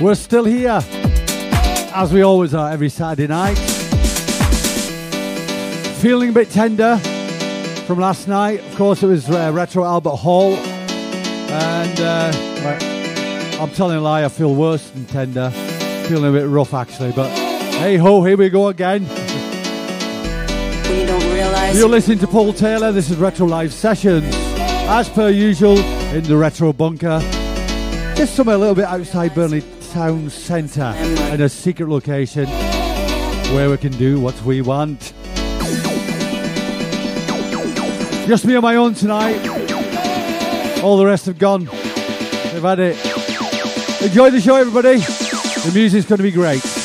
We're still here, as we always are every Saturday night. Feeling a bit tender from last night. Of course, it was uh, Retro Albert Hall. And uh, I'm telling a lie, I feel worse than tender. Feeling a bit rough, actually. But hey ho, here we go again. You're listening to Paul Taylor. This is Retro Live Sessions. As per usual, in the Retro Bunker. Just somewhere a little bit outside Burnley town centre in a secret location where we can do what we want. Just me on my own tonight. All the rest have gone. They've had it. Enjoy the show, everybody. The music's going to be great.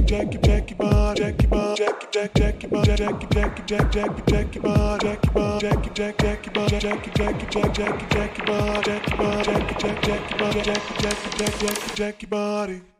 jack jack jack bar jack bar jack jack jack bar jack jack jack jack jack bar jack bar jack jack jack bar jack jack jack jack jack bar jack bar jack jack jack bar jack jack jack jack jack body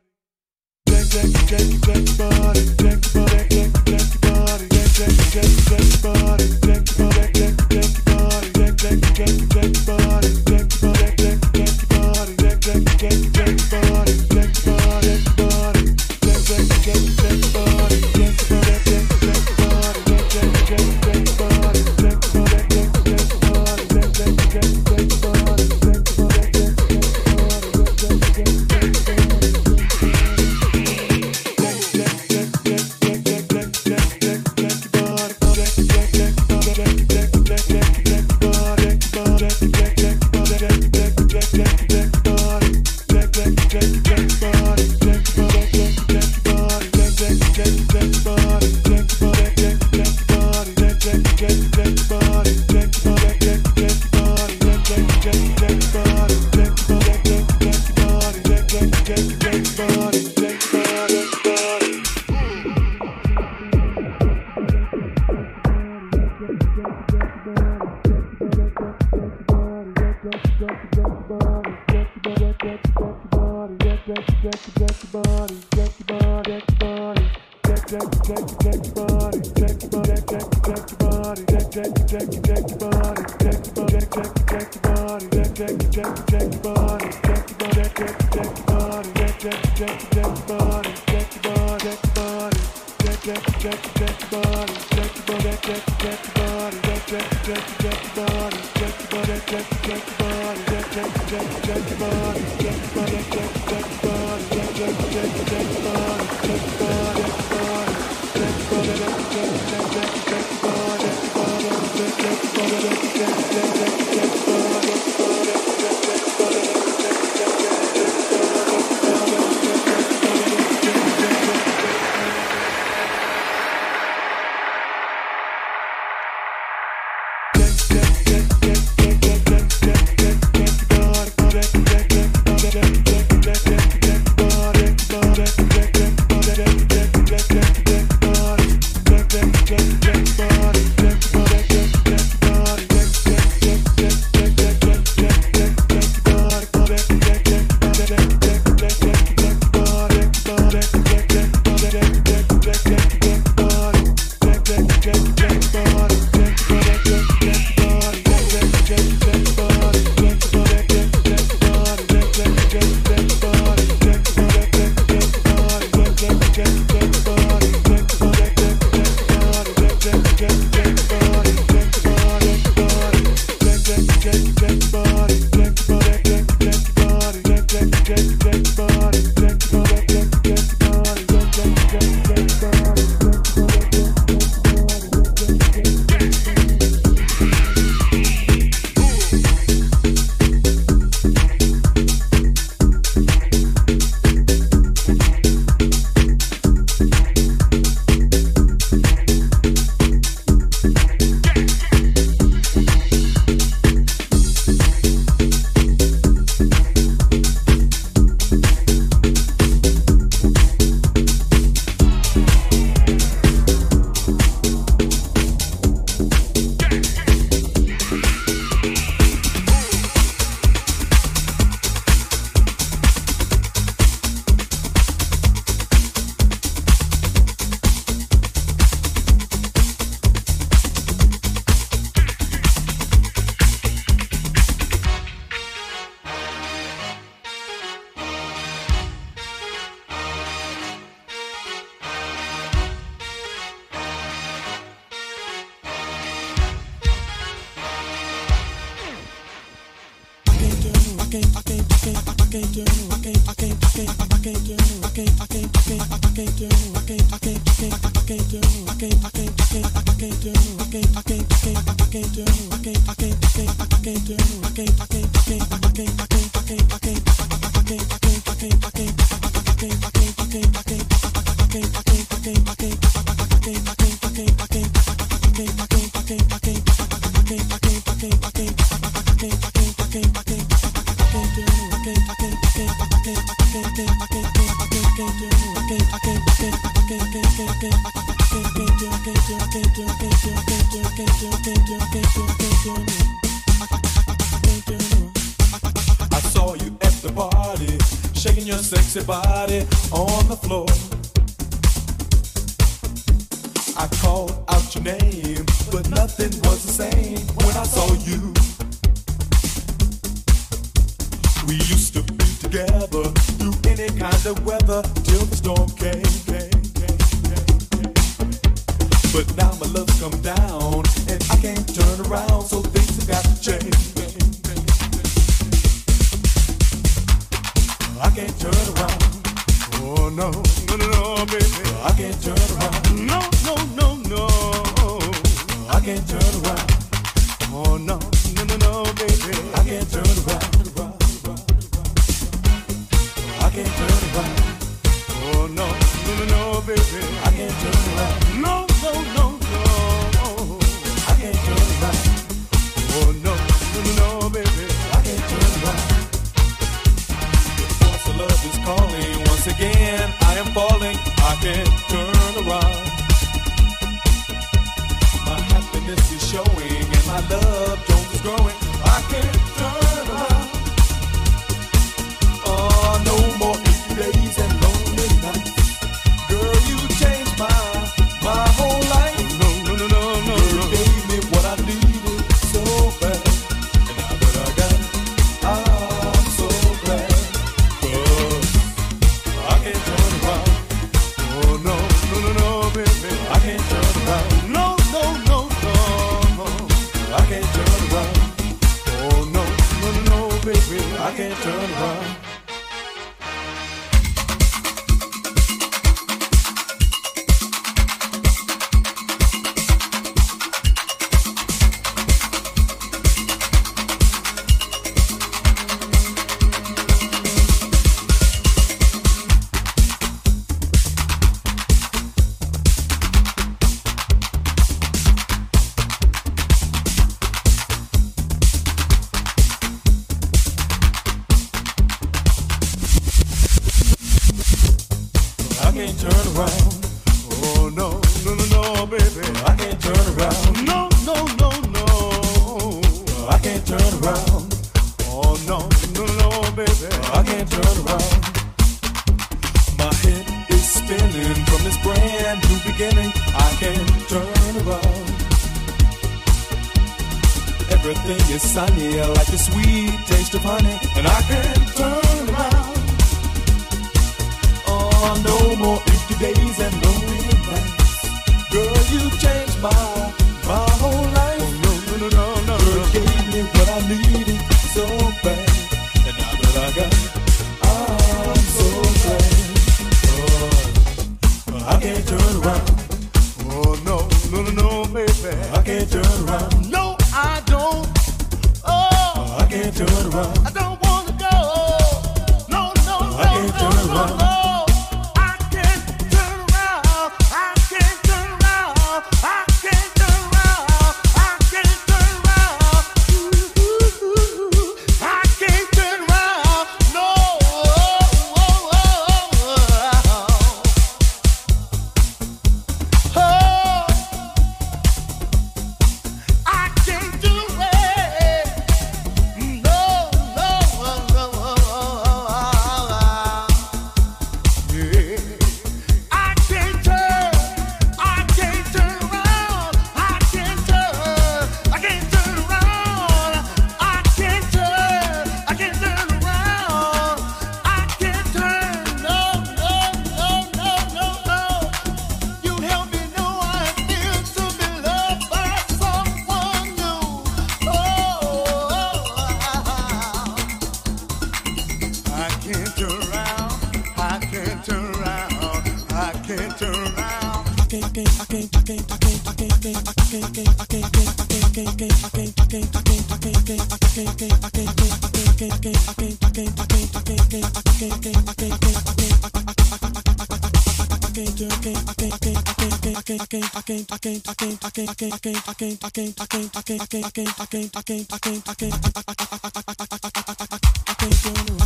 I can't, I can't, I can't, I can't, I can't, I can't, I can't, I can't, I can't, I can't, I can't, I can't, I can't I can't, I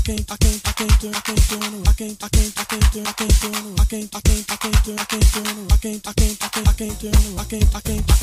can't, I can't, I can't do, I can't I can't, I can't, I can't, I can't do, I can't I can't, I can't, I can't, I can't do, I can't I can't, I can't, I can't, I can't, I can't I can't, I can't, I can't.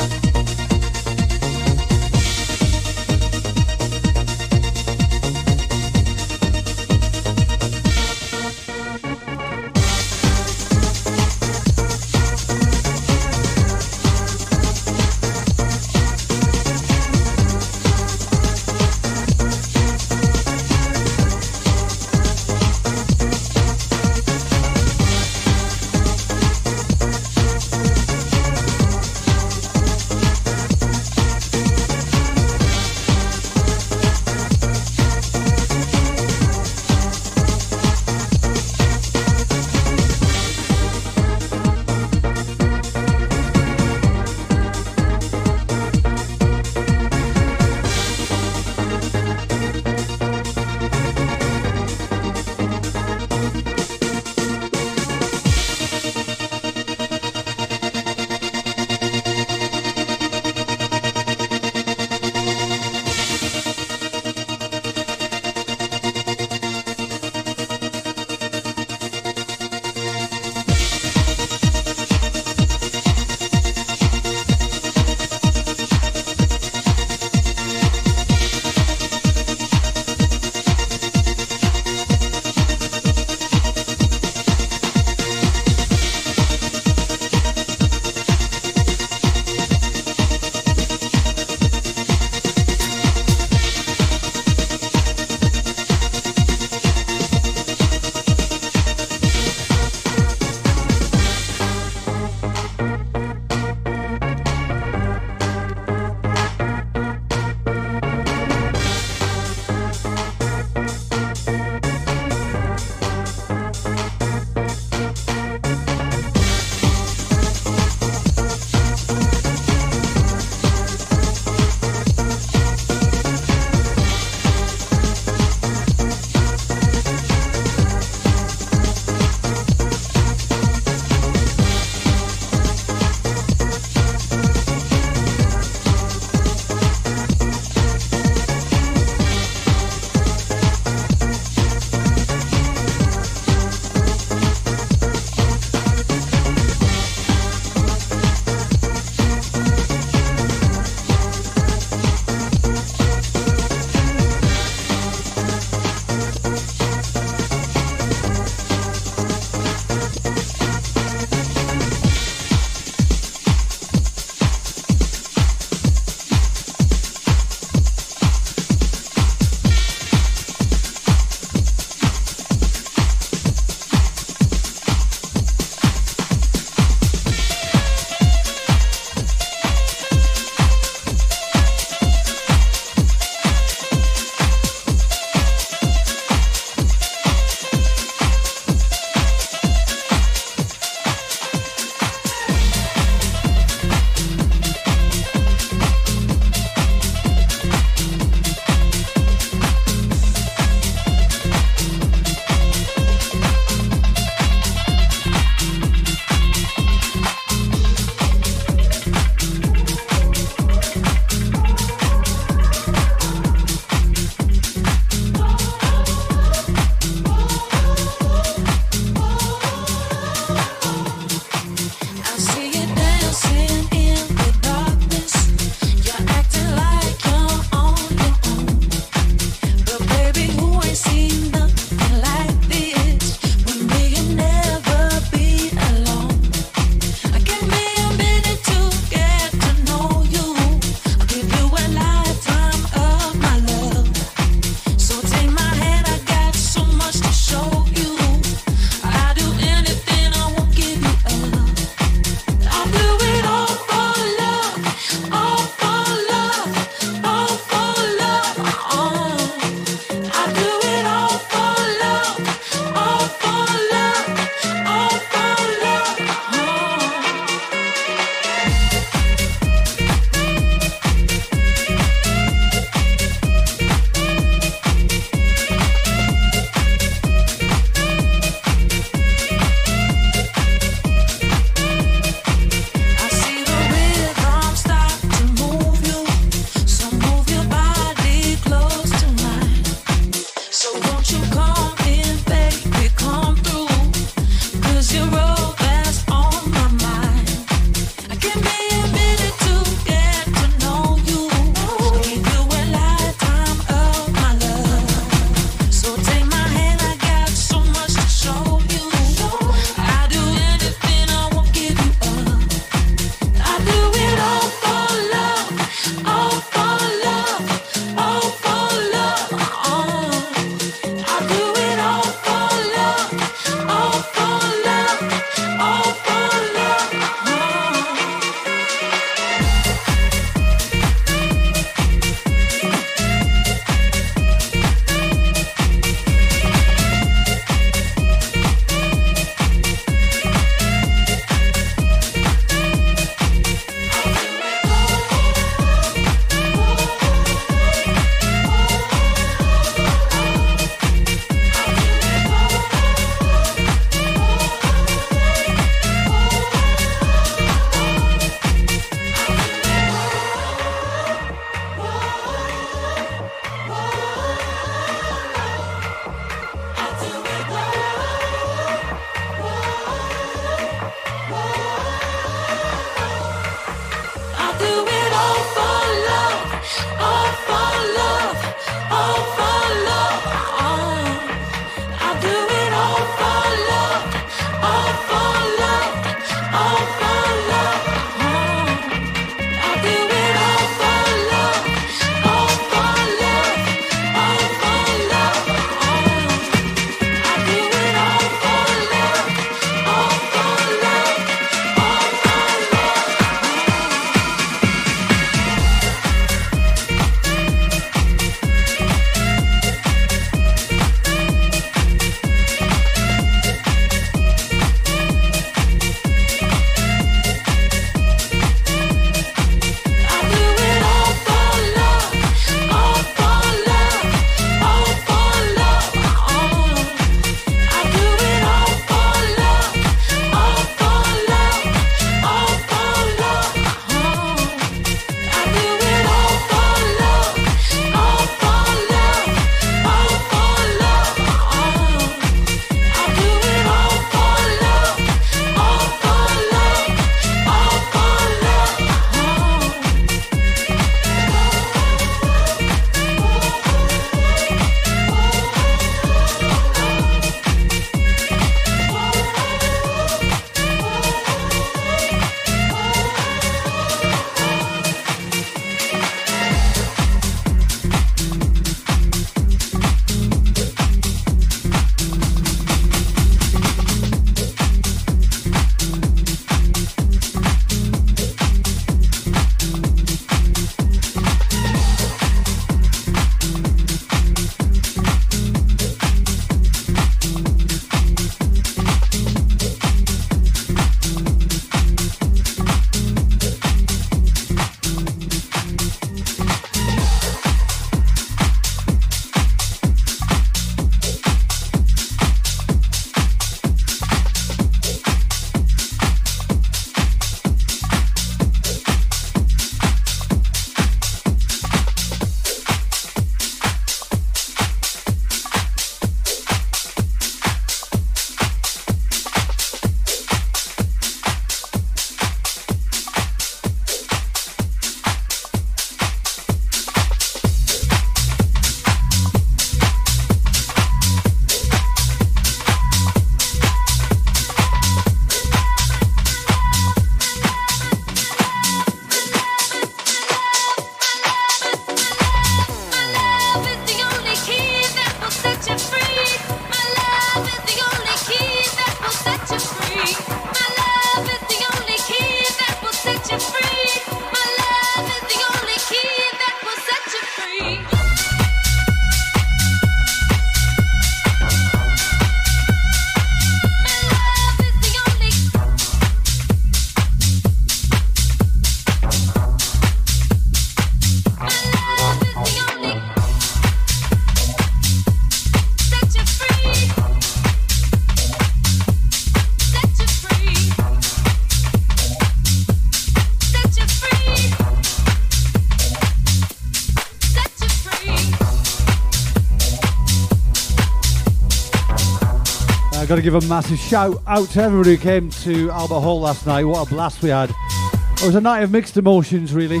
Give a massive shout out to everybody who came to Albert Hall last night. What a blast we had! It was a night of mixed emotions, really.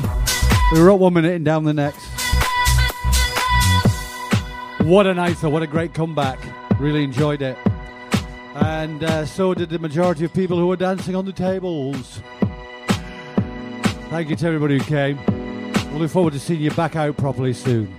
We were up one minute and down the next. What a night, though! What a great comeback. Really enjoyed it, and uh, so did the majority of people who were dancing on the tables. Thank you to everybody who came. We look forward to seeing you back out properly soon.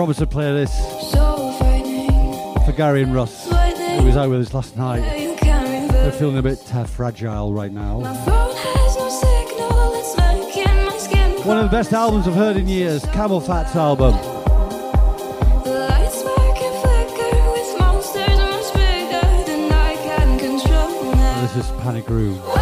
Promised to play this for Gary and Russ, who was out with us last night. They're feeling a bit uh, fragile right now. One of the best albums I've heard in years, CamelPhat's album. This is Panic Room.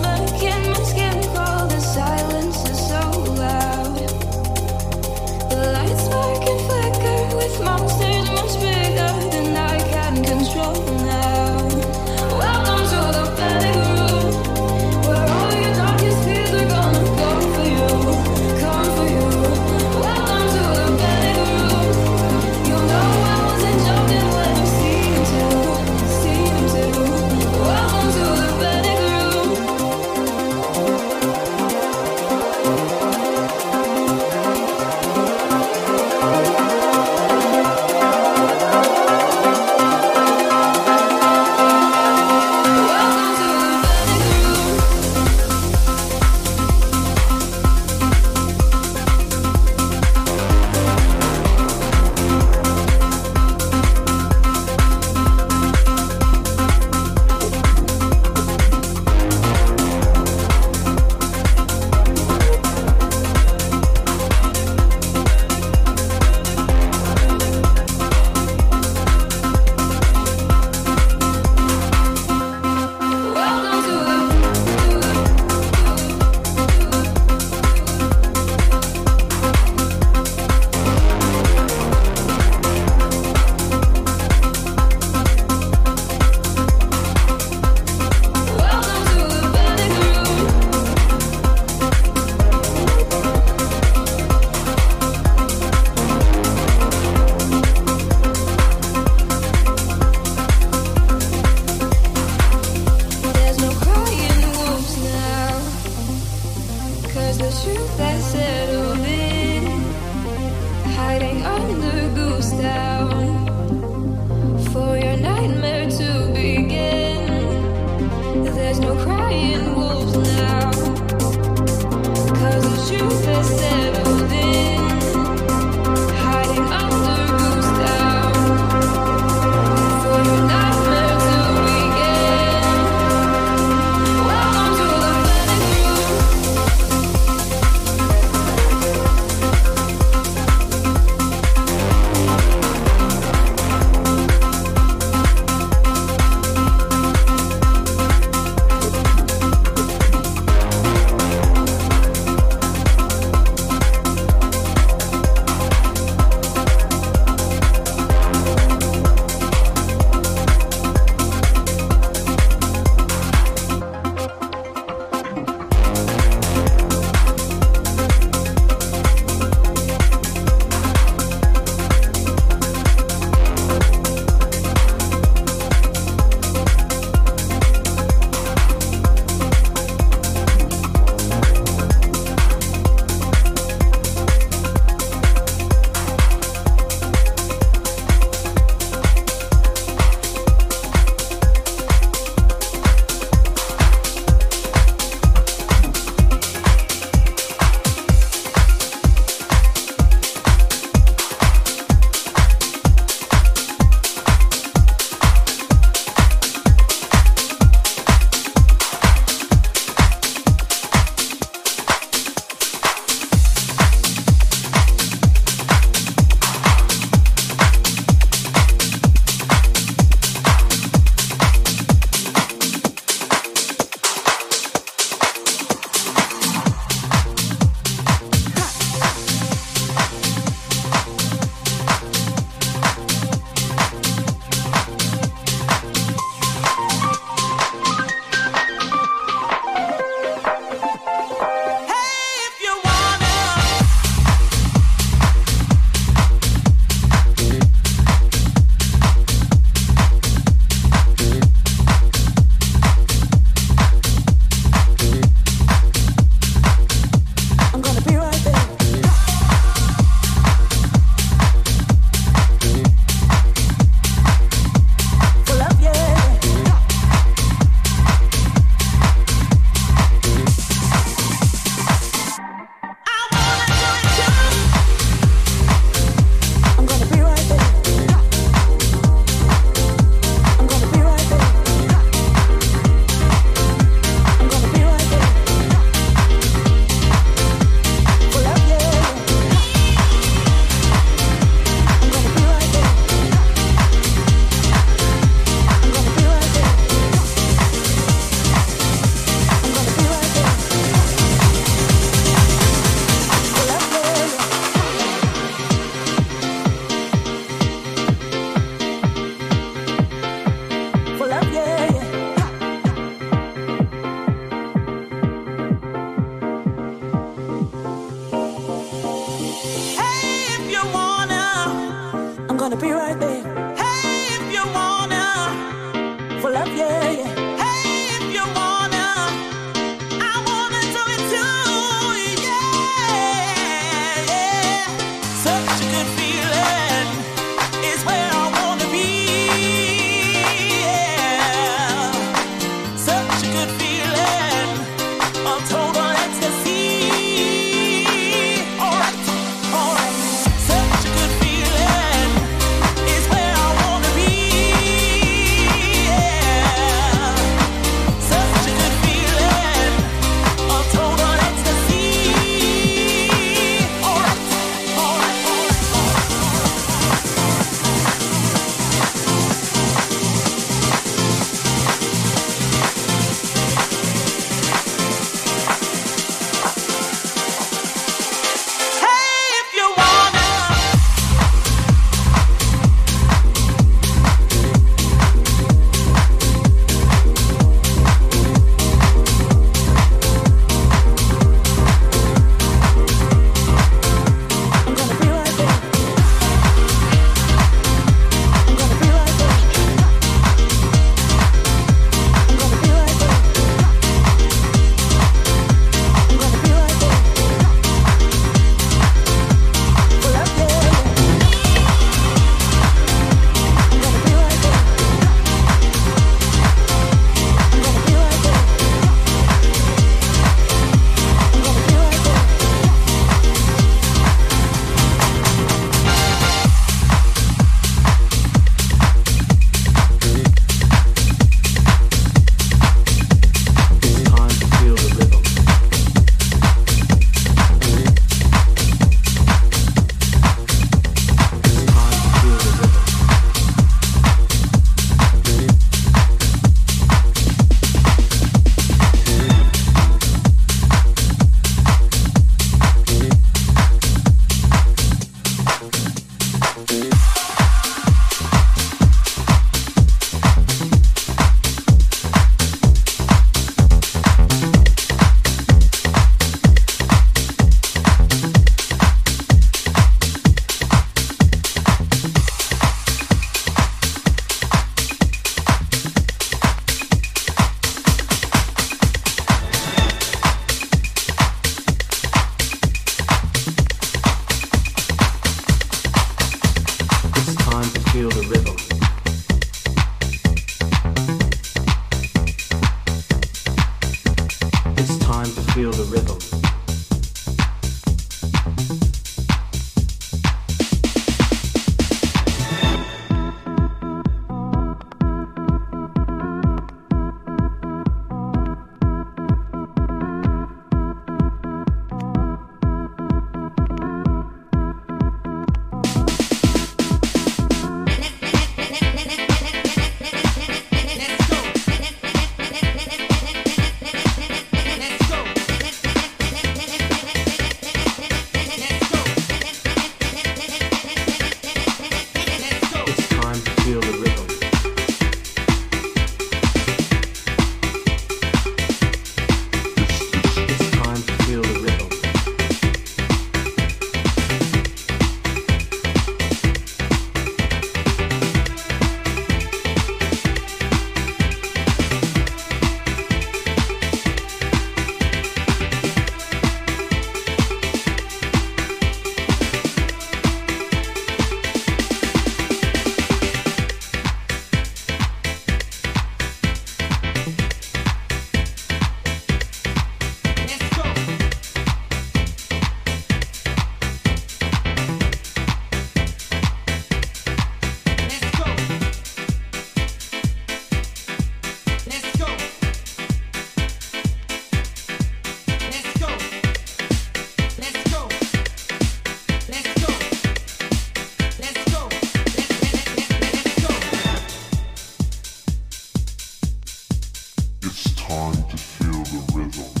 It's time to feel the rhythm.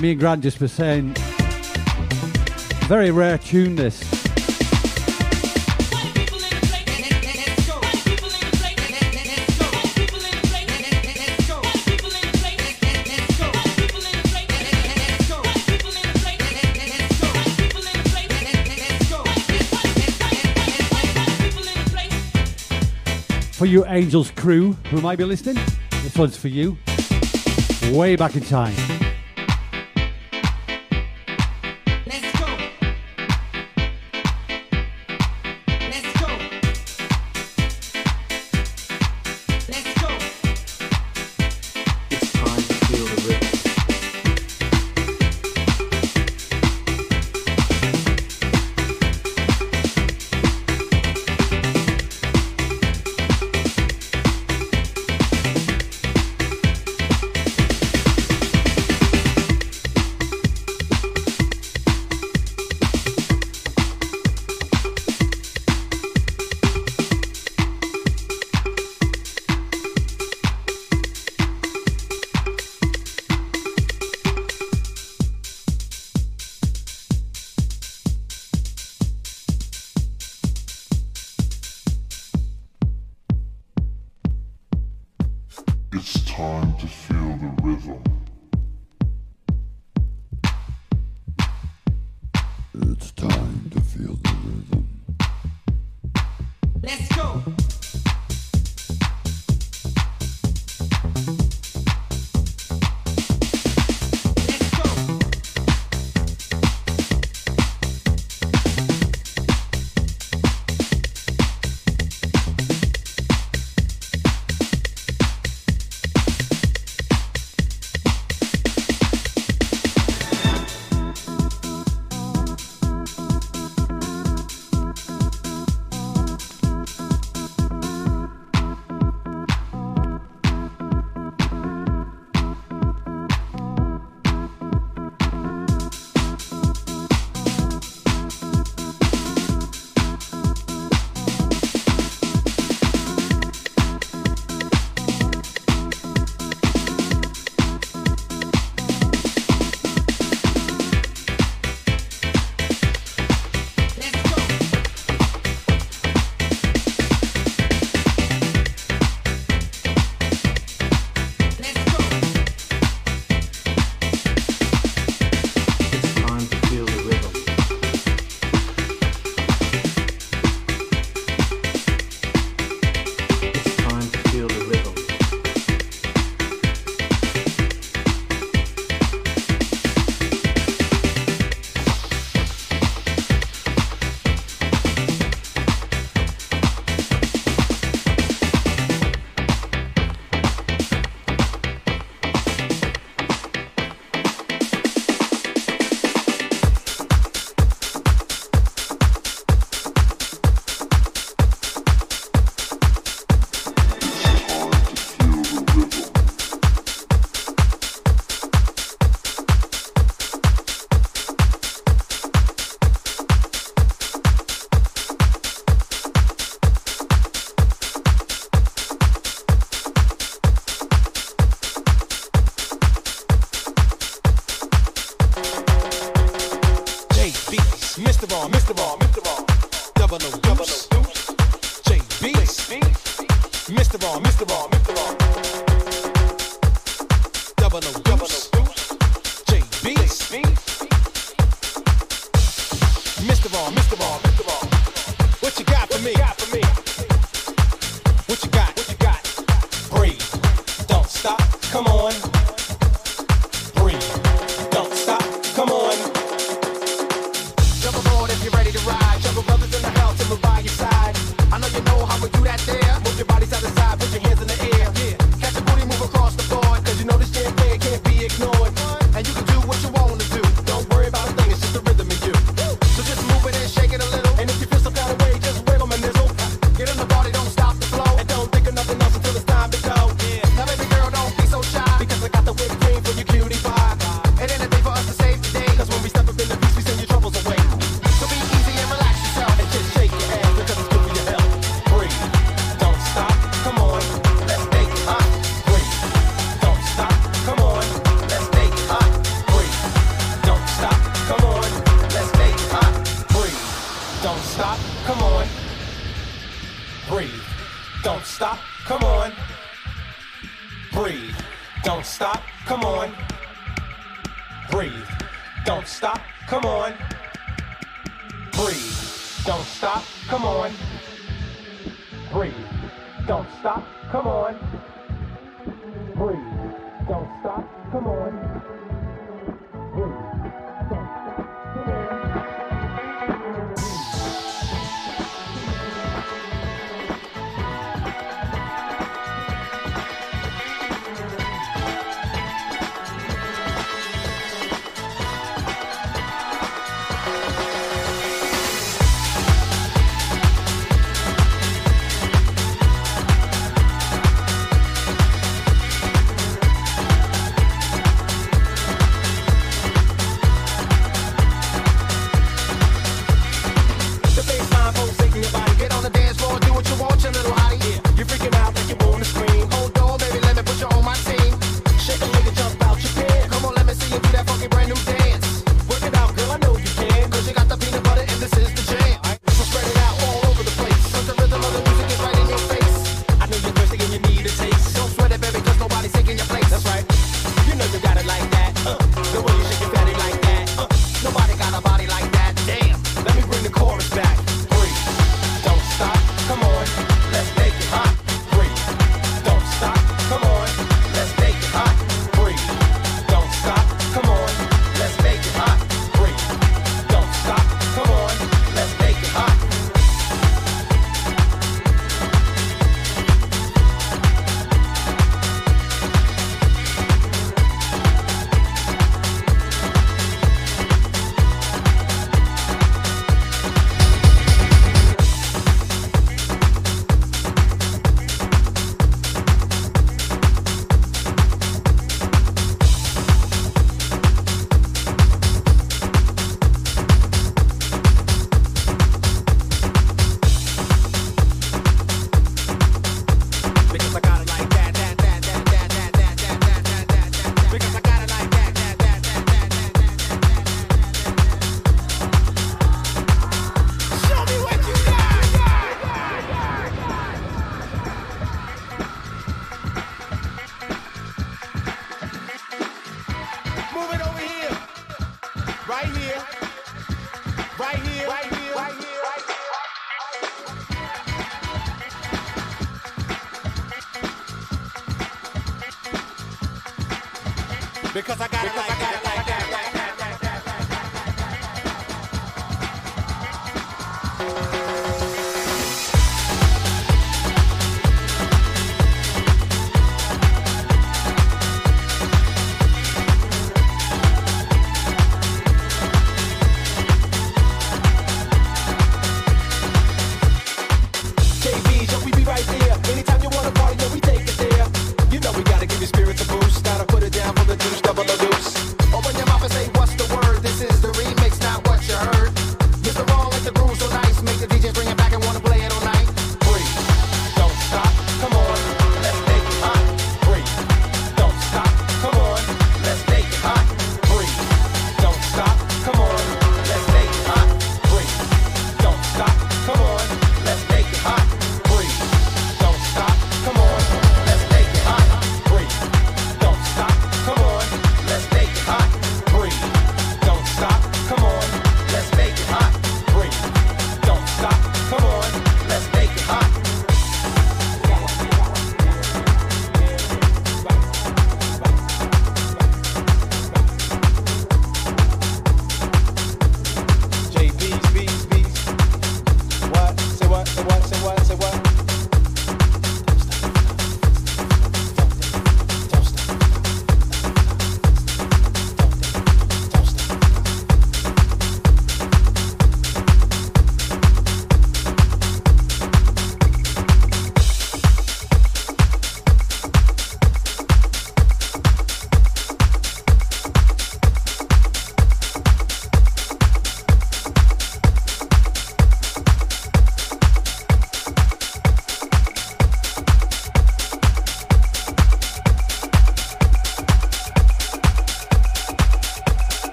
Me and Grant just were saying, very rare tune this. For you Angels crew who might be listening, this one's for you. Way back in time.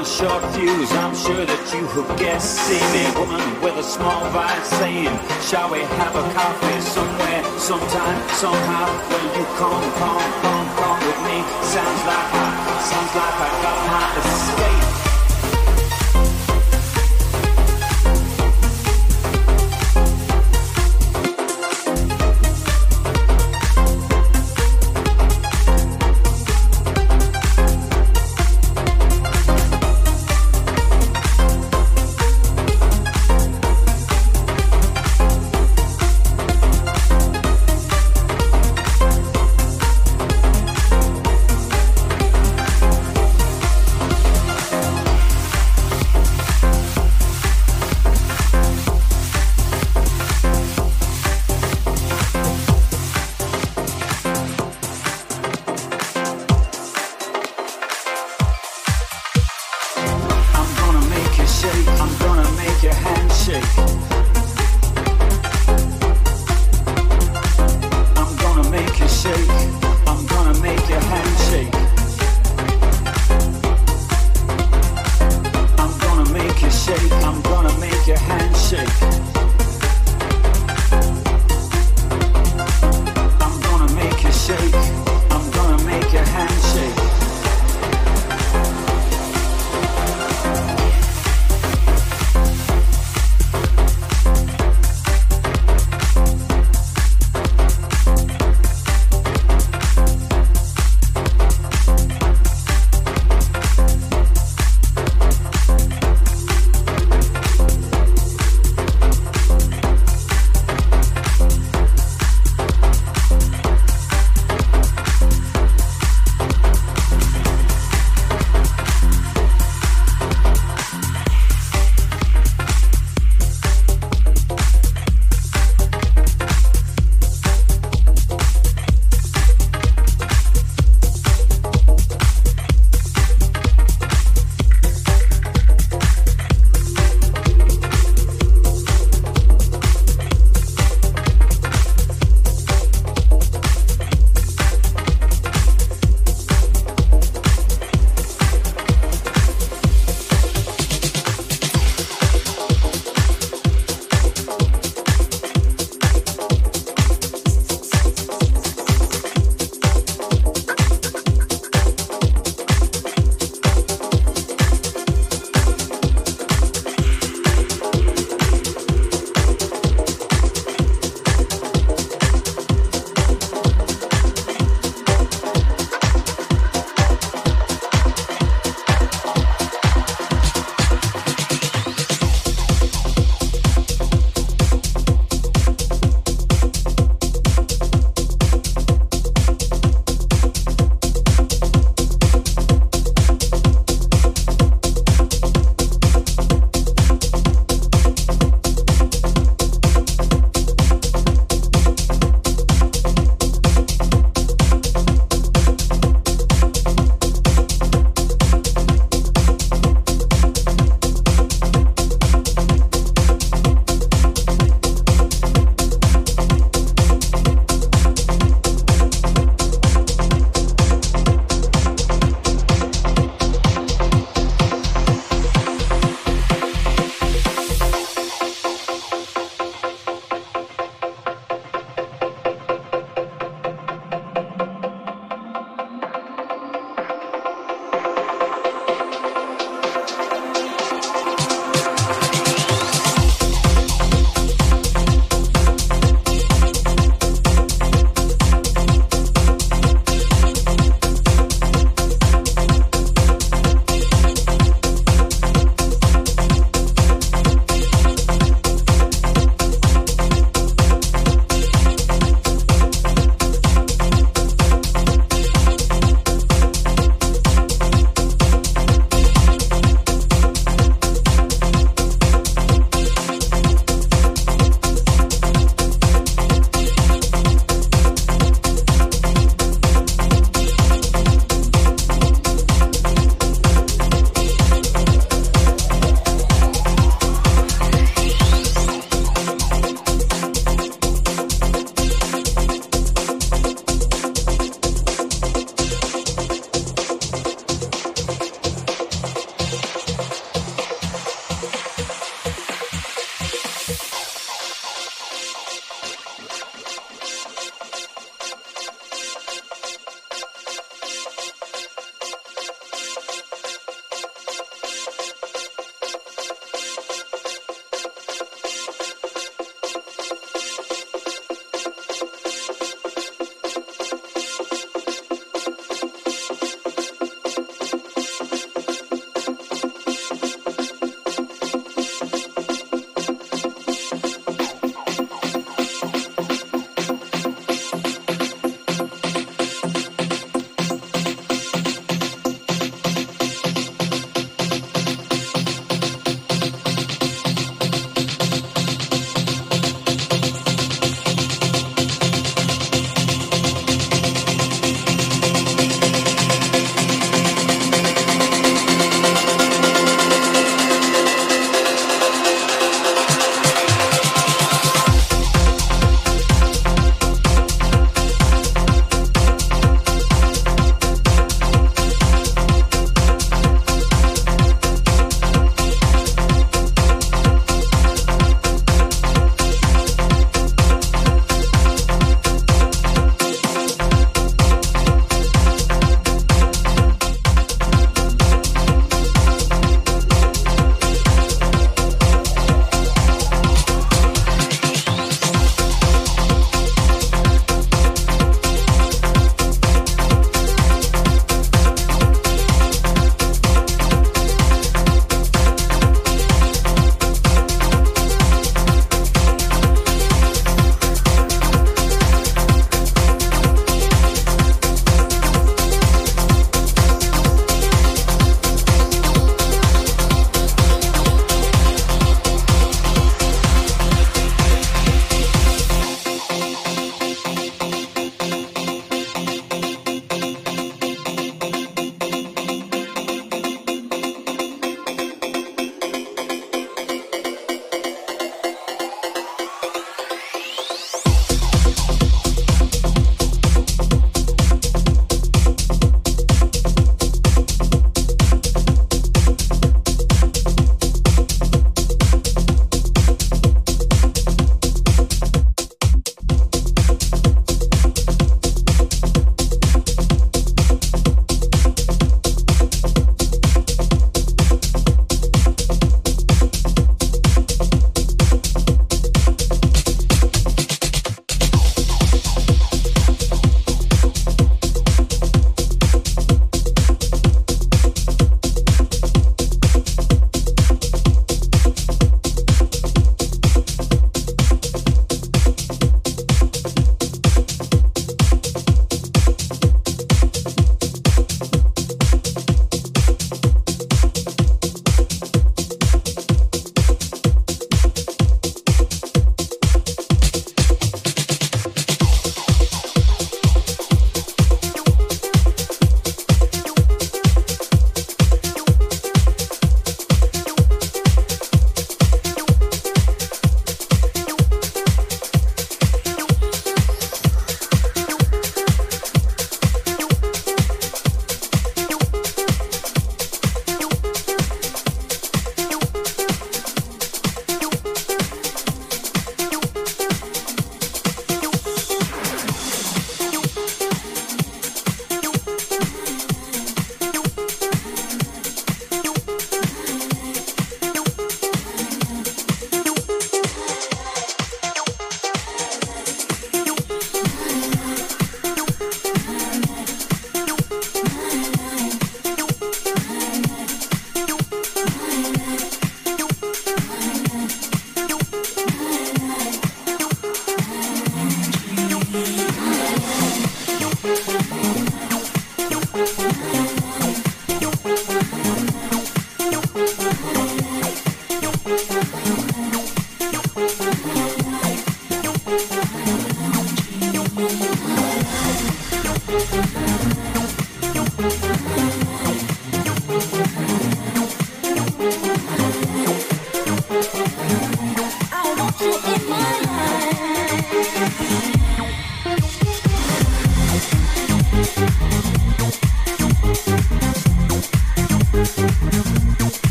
a short fuse, I'm sure that you have guessed. See me, woman with a small vibe saying, Shall we have a coffee somewhere, sometime, somehow? Will you come, come, come, come with me? Sounds like I, sounds like I got my escape.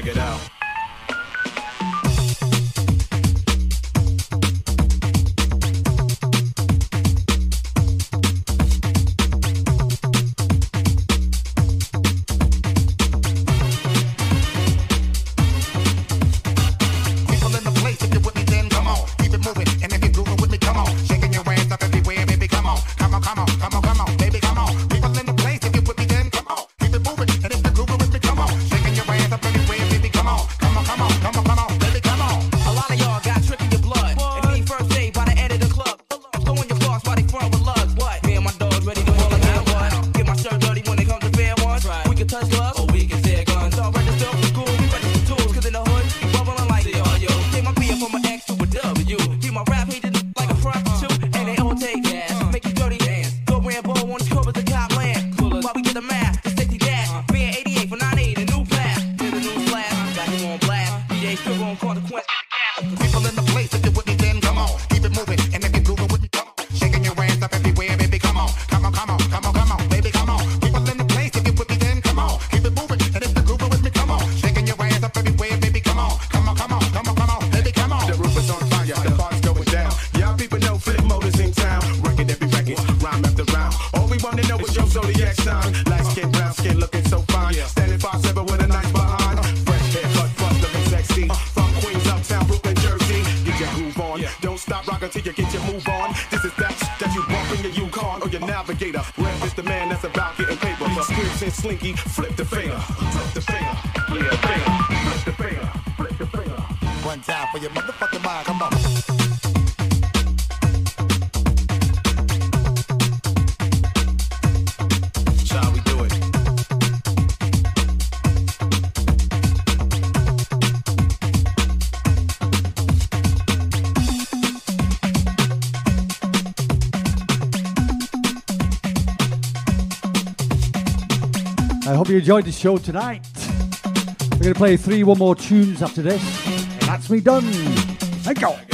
check it out. enjoyed the show tonight. We're going to play three one more tunes after this. That's me done. Thank you.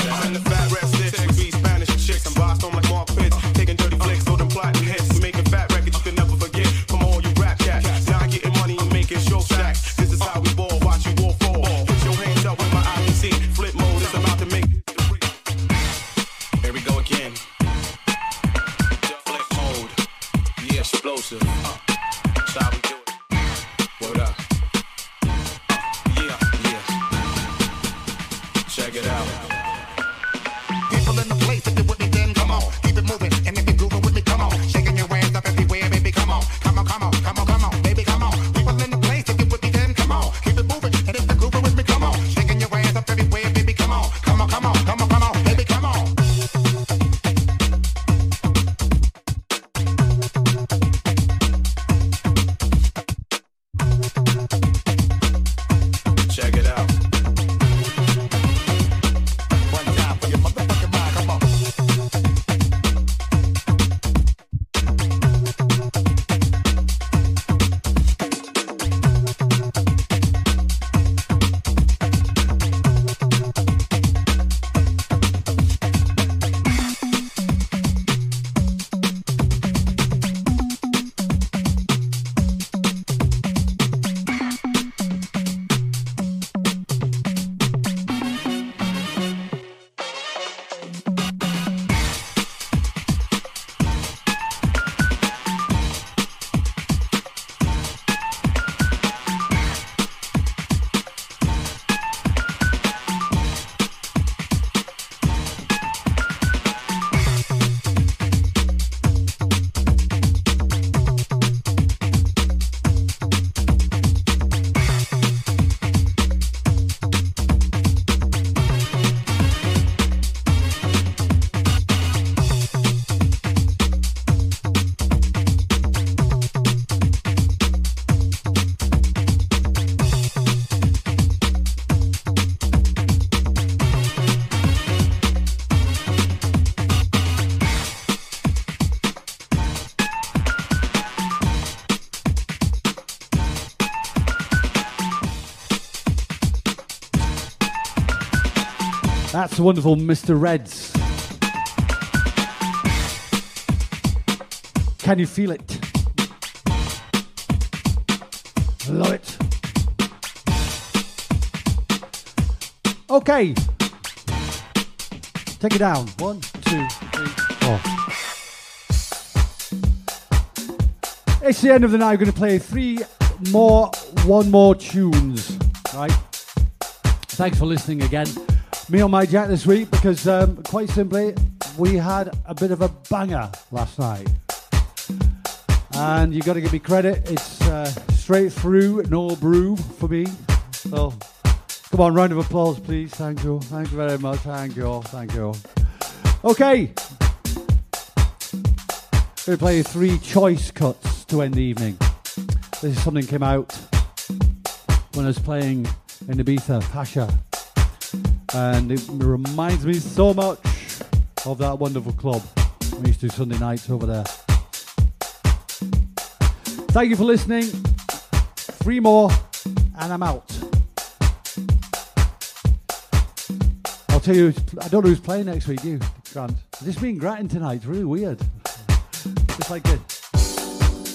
to wonderful Mr. Reds. Can you feel it? Love it. Okay. Take it down. One, two, three, four. It's the end of the night. We're going to play three more, one more tunes. Right? Thanks for listening again. Me on my jack this week because, um, quite simply, we had a bit of a banger last night. And you've got to give me credit. It's uh, straight through, no brew for me. So, come on, round of applause, please. Thank you. Thank you very much. Thank you. Thank you. Okay. Going to play three choice cuts to end the evening. This is something came out when I was playing in Ibiza, Pacha. And it reminds me so much of that wonderful club. We used to do Sunday nights over there. Thank you for listening. Three more, and I'm out. I'll tell you, I don't know who's playing next week, you, Grant? This being Grattan tonight, it's really weird. It's like a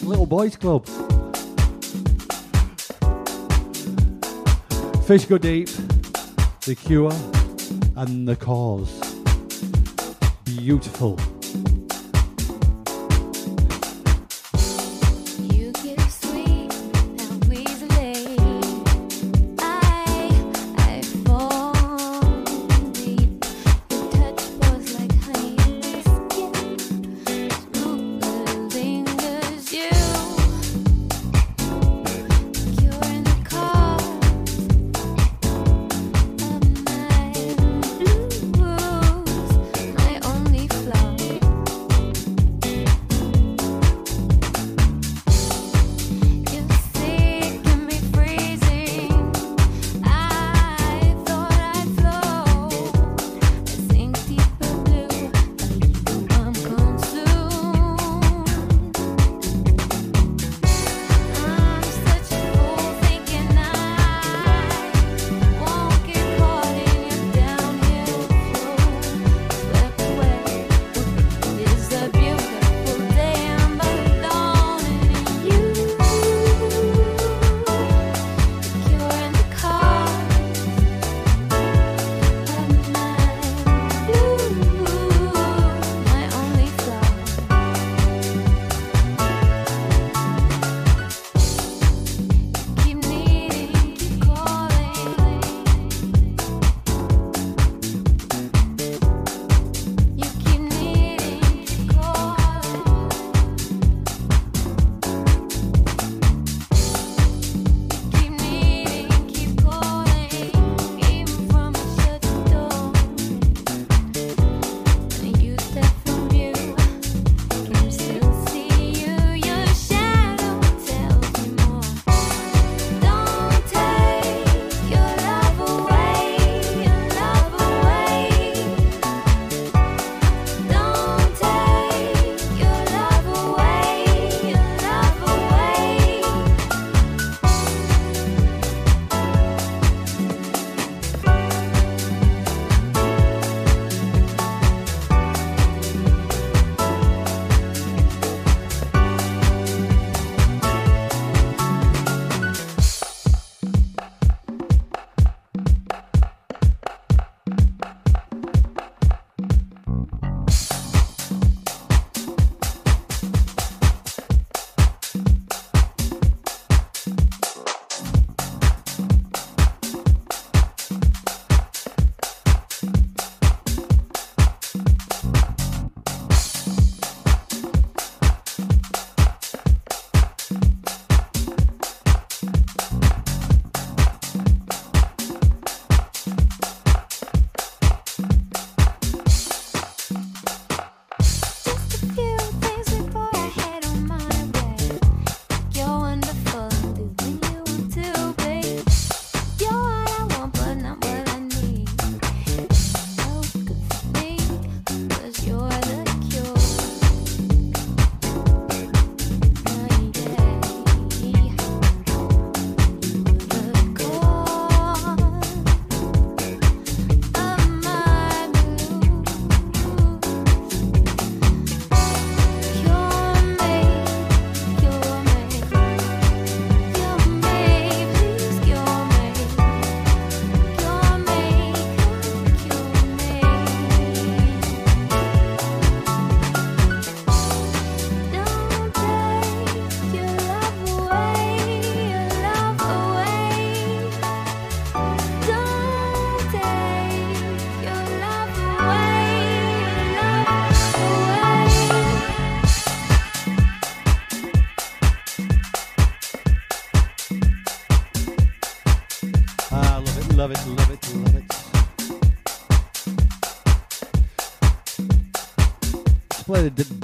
little boys' club. Fish Go Deep, The Cure, and The Cause. Beautiful.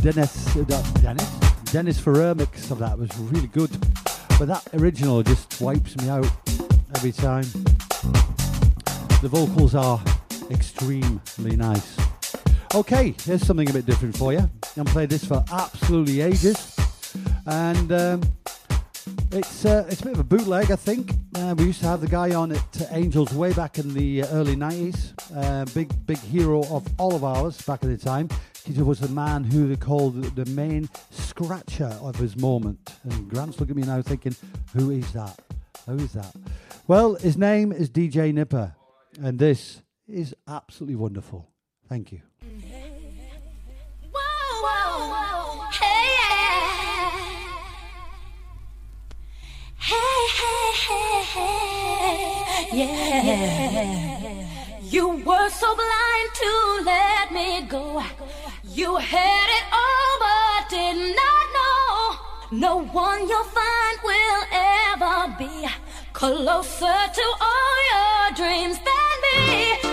Dennis, uh, Dennis, Dennis Ferrer mix of that. Was really good, but that original just wipes me out every time. The vocals are extremely nice. Okay, here's something a bit different for you. I'm played this for absolutely ages, and um, it's uh, it's a bit of a bootleg, I think. Uh, we used to have the guy on at Angels way back in the uh, early 90s. Uh, big big hero of all of ours back at the time. He was the man who they called the main scratcher of his moment. And Grant's looking at me now thinking, who is that? Who is that? Well, his name is DJ Nipper, and this is absolutely wonderful. Thank you. Hey, yeah. You were so blind to let me go. You had it all, but did not know. No one you'll find will ever be closer to all your dreams than me.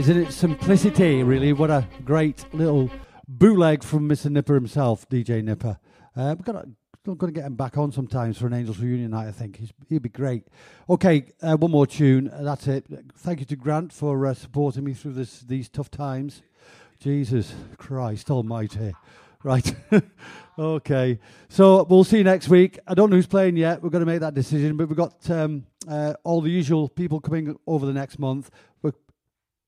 Is in its simplicity, really. What a great little bootleg from Mr. Nipper himself, DJ Nipper. Uh, we've got to, got to get him back on sometimes for an Angels reunion night, I think. He's, he'd be great. Okay, uh, one more tune. uh, That's it. Thank you to Grant for uh, supporting me through this these tough times. Jesus Christ Almighty. Right. okay. So we'll see you next week. I don't know who's playing yet. We're going to make that decision, but we've got um, uh, all the usual people coming over the next month. But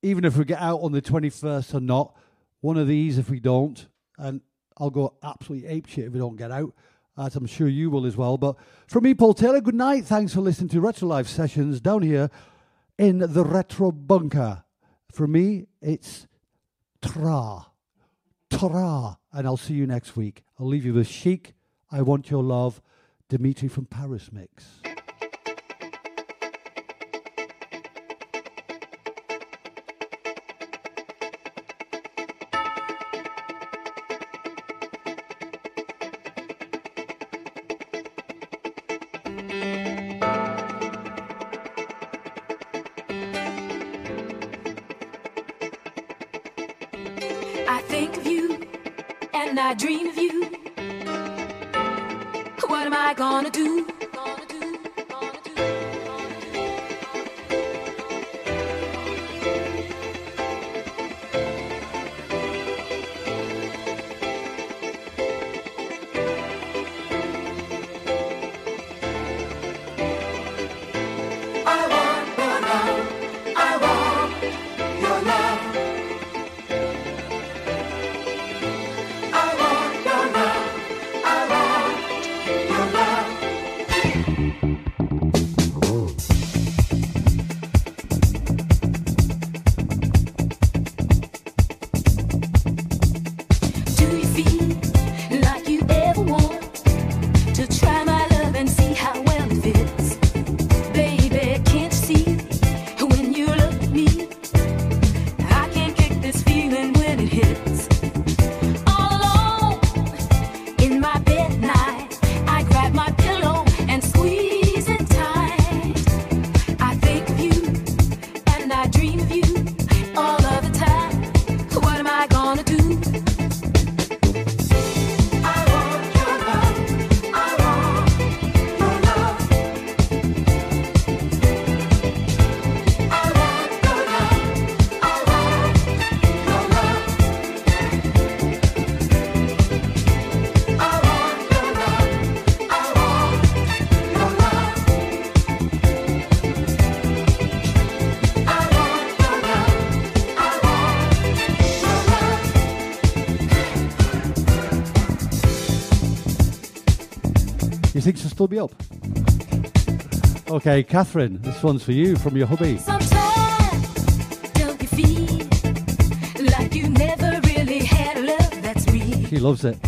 even if we get out on the 21st or not, one of these if we don't, and I'll go absolutely apeshit if we don't get out, as I'm sure you will as well. But from me, Paul Taylor, good night. Thanks for listening to Retro Live Sessions down here in the Retro Bunker. For me, it's tra, tra, and I'll see you next week. I'll leave you with Chic, I Want Your Love, Dimitri from Paris Mix. Stub be Up. Okay, Catherine, this one's for you from your hubby. Like you never really had love, that's me. she loves it.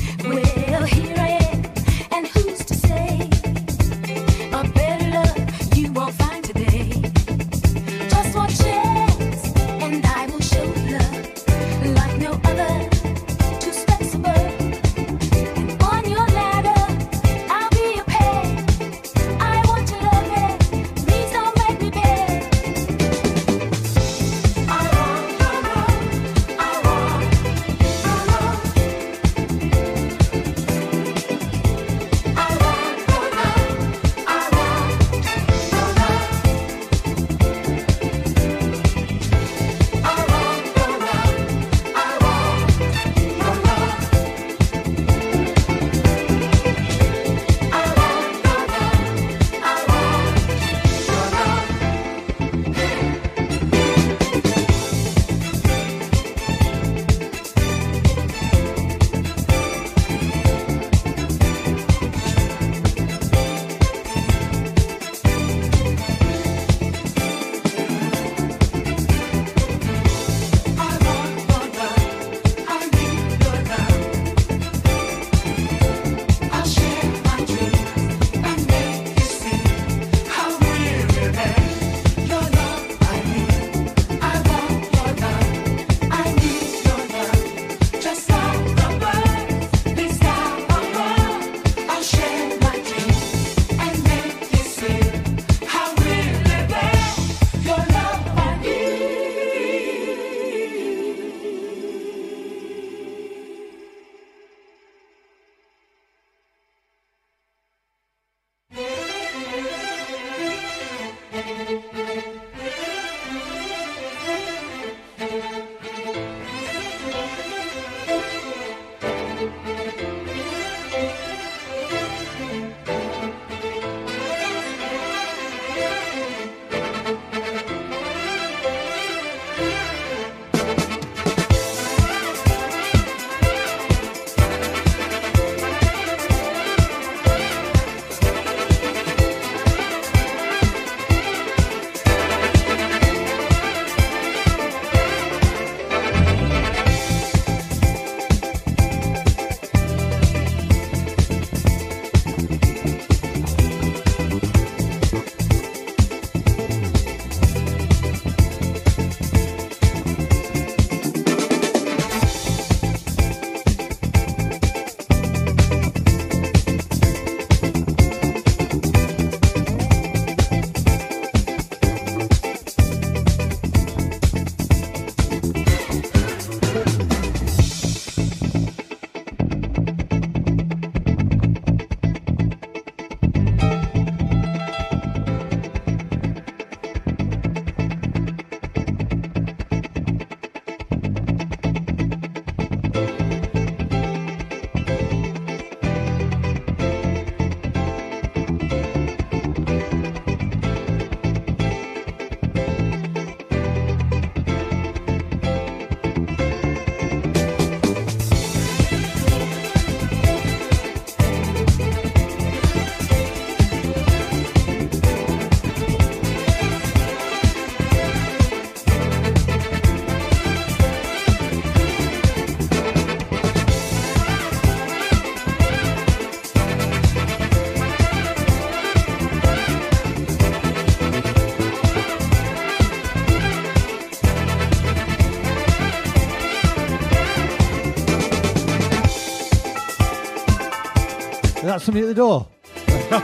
That somebody at the door?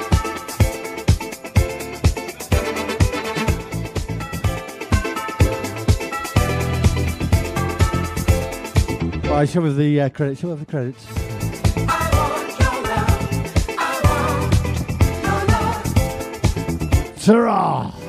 Right, show us the uh, credits. Show us the credits. Ta-ra!